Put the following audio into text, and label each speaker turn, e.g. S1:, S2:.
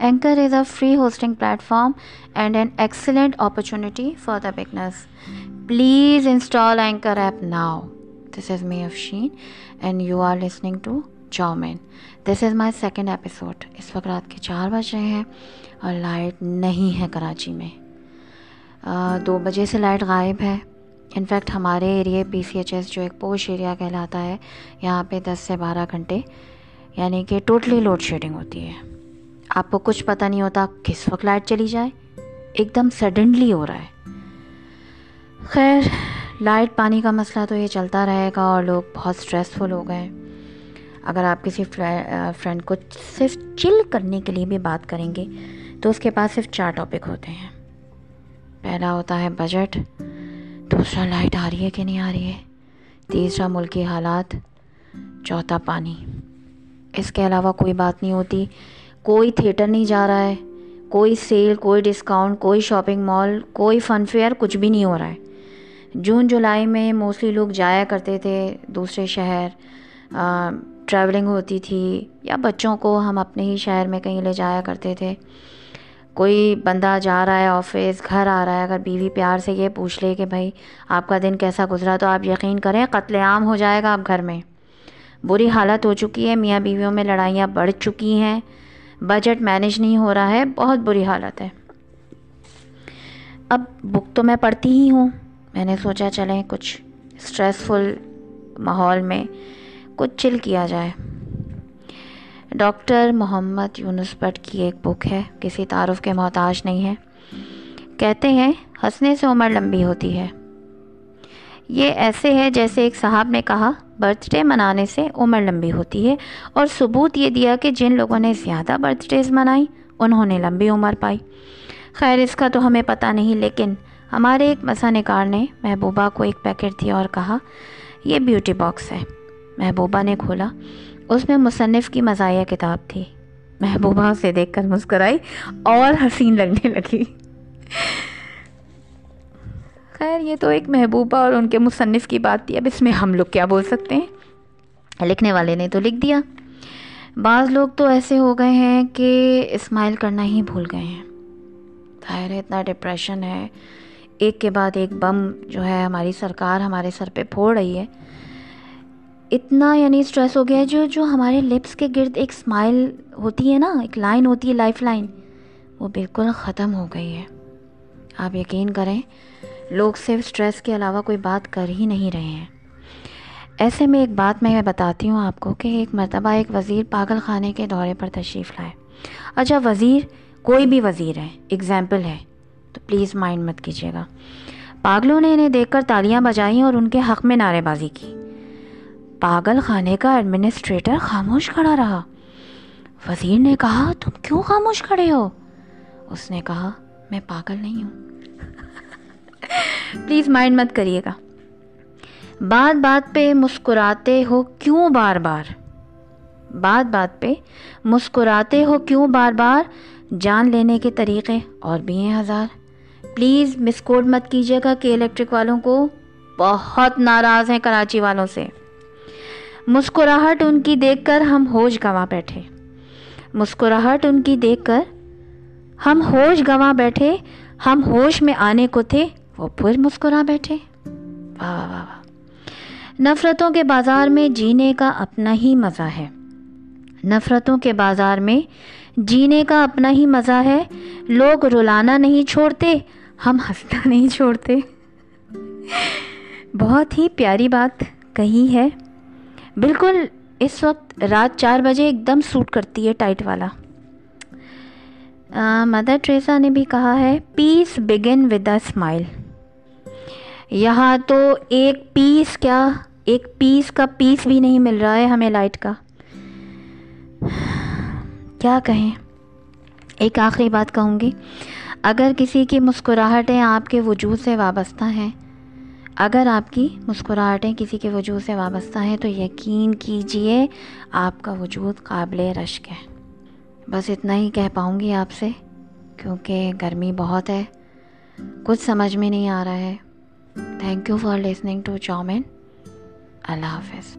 S1: Anchor is a free hosting platform and an excellent opportunity for the beginners please install Anchor app now this is me Afsheen and you are listening to chowmein this is my second episode اس وقت رات کے چار بج رہے ہیں اور light نہیں ہے کراچی میں دو بجے سے لائٹ غائب ہے انفیکٹ ہمارے ایریے پی سی ایچ ایس جو ایک پوش ایریا کہلاتا ہے یہاں پہ دس سے بارہ گھنٹے یعنی کہ ٹوٹلی لوڈ شیڈنگ ہوتی ہے آپ کو کچھ پتہ نہیں ہوتا کس وقت لائٹ چلی جائے۔ ایک دم سڈنلی ہو رہا ہے۔ خیر، لائٹ پانی کا مسئلہ تو یہ چلتا رہے گا اور لوگ بہت اسٹریسفل ہو گئے۔ اگر آپ کسی فرینڈ کو صرف چل کرنے کے لیے بھی بات کریں گے، تو اس کے پاس صرف چار ٹاپک ہوتے ہیں۔ پہلا ہوتا ہے بجٹ دوسرا لائٹ آ رہی ہے کہ نہیں آ رہی ہے؟ تیسرا ملکی حالات، چوتھا پانی۔ اس کے علاوہ کوئی بات نہیں ہوتی۔ کوئی تھیٹر نہیں جا رہا ہے، کوئی سیل، کوئی ڈسکاؤنٹ، کوئی شاپنگ مال، کوئی فن فیئر کچھ بھی نہیں ہو رہا ہے۔ جون، جولائی میں موسٹلی لوگ جایا کرتے تھے دوسرے شہر ٹریولنگ ہوتی تھی یا بچوں کو ہم اپنے ہی شہر میں کہیں لے جایا کرتے تھے۔ کوئی بندہ جا رہا ہے آفس، گھر آ رہا ہے، اگر بیوی پیار سے یہ پوچھ لے کہ بھائی آپ کا دن کیسا گزرا تو آپ یقین کریں قتل عام ہو جائے گا آپ گھر میں۔ بری حالت ہو چکی ہے، میاں بیویوں میں لڑائیاں بڑھ چکی ہیں۔ بجٹ مینج نہیں ہو رہا ہے، بہت بری حالت ہے۔ اب بک تو میں پڑھتی ہی ہوں۔ میں نے سوچا چلیں کچھ اسٹریسفل ماحول میں کچھ چل کیا جائے۔ ڈاکٹر محمد یونس بٹ کی ایک بک ہے، کسی تعارف کے محتاج نہیں ہے۔ کہتے ہیں، ہنسنے سے عمر لمبی ہوتی ہے۔ یہ ایسے ہے جیسے ایک صاحب نے کہا برتھ ڈے منانے سے عمر لمبی ہوتی ہے اور ثبوت یہ دیا کہ جن لوگوں نے زیادہ برتھ ڈیز منائی، انہوں نے لمبی عمر پائی۔ خیر، اس کا تو ہمیں پتہ نہیں، لیکن ہمارے ایک مسا نکار نے محبوبہ کو ایک پیکٹ دیا اور کہا، یہ بیوٹی باکس ہے۔ محبوبہ نے کھولا۔ اس میں مصنف کی مزاحیہ کتاب تھی۔ محبوبہ سے دیکھ کر مسکرائی اور حسین لگنے لگی۔ خیر، یہ تو ایک محبوبہ اور ان کے مصنف کی بات تھی، اب اس میں ہم لوگ کیا بول سکتے ہیں؟ لکھنے والے نے تو لکھ دیا۔ بعض لوگ تو ایسے ہو گئے ہیں کہ اسمائل کرنا ہی بھول گئے ہیں۔ ظاہر ہے، اتنا ڈپریشن ہے۔ ایک کے بعد ایک بم جو ہے ہماری سرکار ہمارے سر پہ پھوڑ رہی ہے۔ اتنا یعنی اسٹریس ہو گیا ہے جو جو ہمارے لپس کے گرد ایک اسمائل ہوتی ہے نا، ایک لائن ہوتی ہے لائف لائن وہ بالکل ختم ہو گئی ہے۔ آپ یقین کریں لوگ صرف اسٹریس کے علاوہ کوئی بات کر ہی نہیں رہے ہیں۔ ایسے میں ایک بات میں بتاتی ہوں آپ کو کہ ایک مرتبہ ایک وزیر پاگل خانے کے دورے پر تشریف لائے۔ اچھا وزیر کوئی بھی وزیر ہے اگزامپل ہے، تو پلیز مائنڈ مت کیجیے گا۔ پاگلوں نے انہیں دیکھ کر تالیاں بجائیں اور ان کے حق میں نعرے بازی کی۔ پاگل خانے کا ایڈمنسٹریٹر خاموش کھڑا رہا۔ وزیر نے کہا، تم کیوں خاموش کھڑے ہو؟ اس نے کہا، میں پاگل نہیں ہوں۔ پلیز مائنڈ مت کریے گا۔ بات بات پہ مسکراتے ہو کیوں بار بار؟ بات بات پہ مسکراتے ہو کیوں بار بار؟ جان لینے کے طریقے اور بھی ہیں ہزار۔ پلیز مس کوڈ مت کیجیے گا کہ الیکٹرک والوں کو۔ بہت ناراض ہیں کراچی والوں سے۔ مسکراہٹ ان کی دیکھ کر ہم ہوش گنوا بیٹھے۔ مسکراہٹ ان کی دیکھ کر ہم ہوش گنوا بیٹھے۔ ہم ہوش میں آنے کو تھے۔ وہ پھر مسکرا بیٹھے۔ واہ واہ واہ نفرتوں کے بازار میں جینے کا اپنا ہی مزہ ہے۔ نفرتوں کے بازار میں جینے کا اپنا ہی مزہ ہے۔ لوگ رلانا نہیں چھوڑتے، ہم ہنسنا نہیں چھوڑتے۔ بہت ہی پیاری بات کہی ہے۔ بالکل اس وقت رات چار بجے ایک دم سوٹ کرتی ہے ٹائٹ والا۔ مدر ٹریسا نے بھی کہا ہے پیس بگن ود اے اسمائل یہاں تو ایک پیس کیا، ایک پیس کا پیس بھی نہیں مل رہا ہے ہمیں لائٹ کا۔ کیا کہیں؟ ایک آخری بات کہوں گی۔ اگر کسی کی مسکراہٹیں آپ کے وجود سے وابستہ ہیں، اگر آپ کی مسکراہٹیں کسی کے وجود سے وابستہ ہیں، تو یقین کیجیے آپ کا وجود قابل رشک ہے۔ بس اتنا ہی کہہ پاؤں گی آپ سے، کیونکہ گرمی بہت ہے، کچھ سمجھ میں نہیں آ رہا ہے۔ Thank you for listening to chowmein اللہ حافظ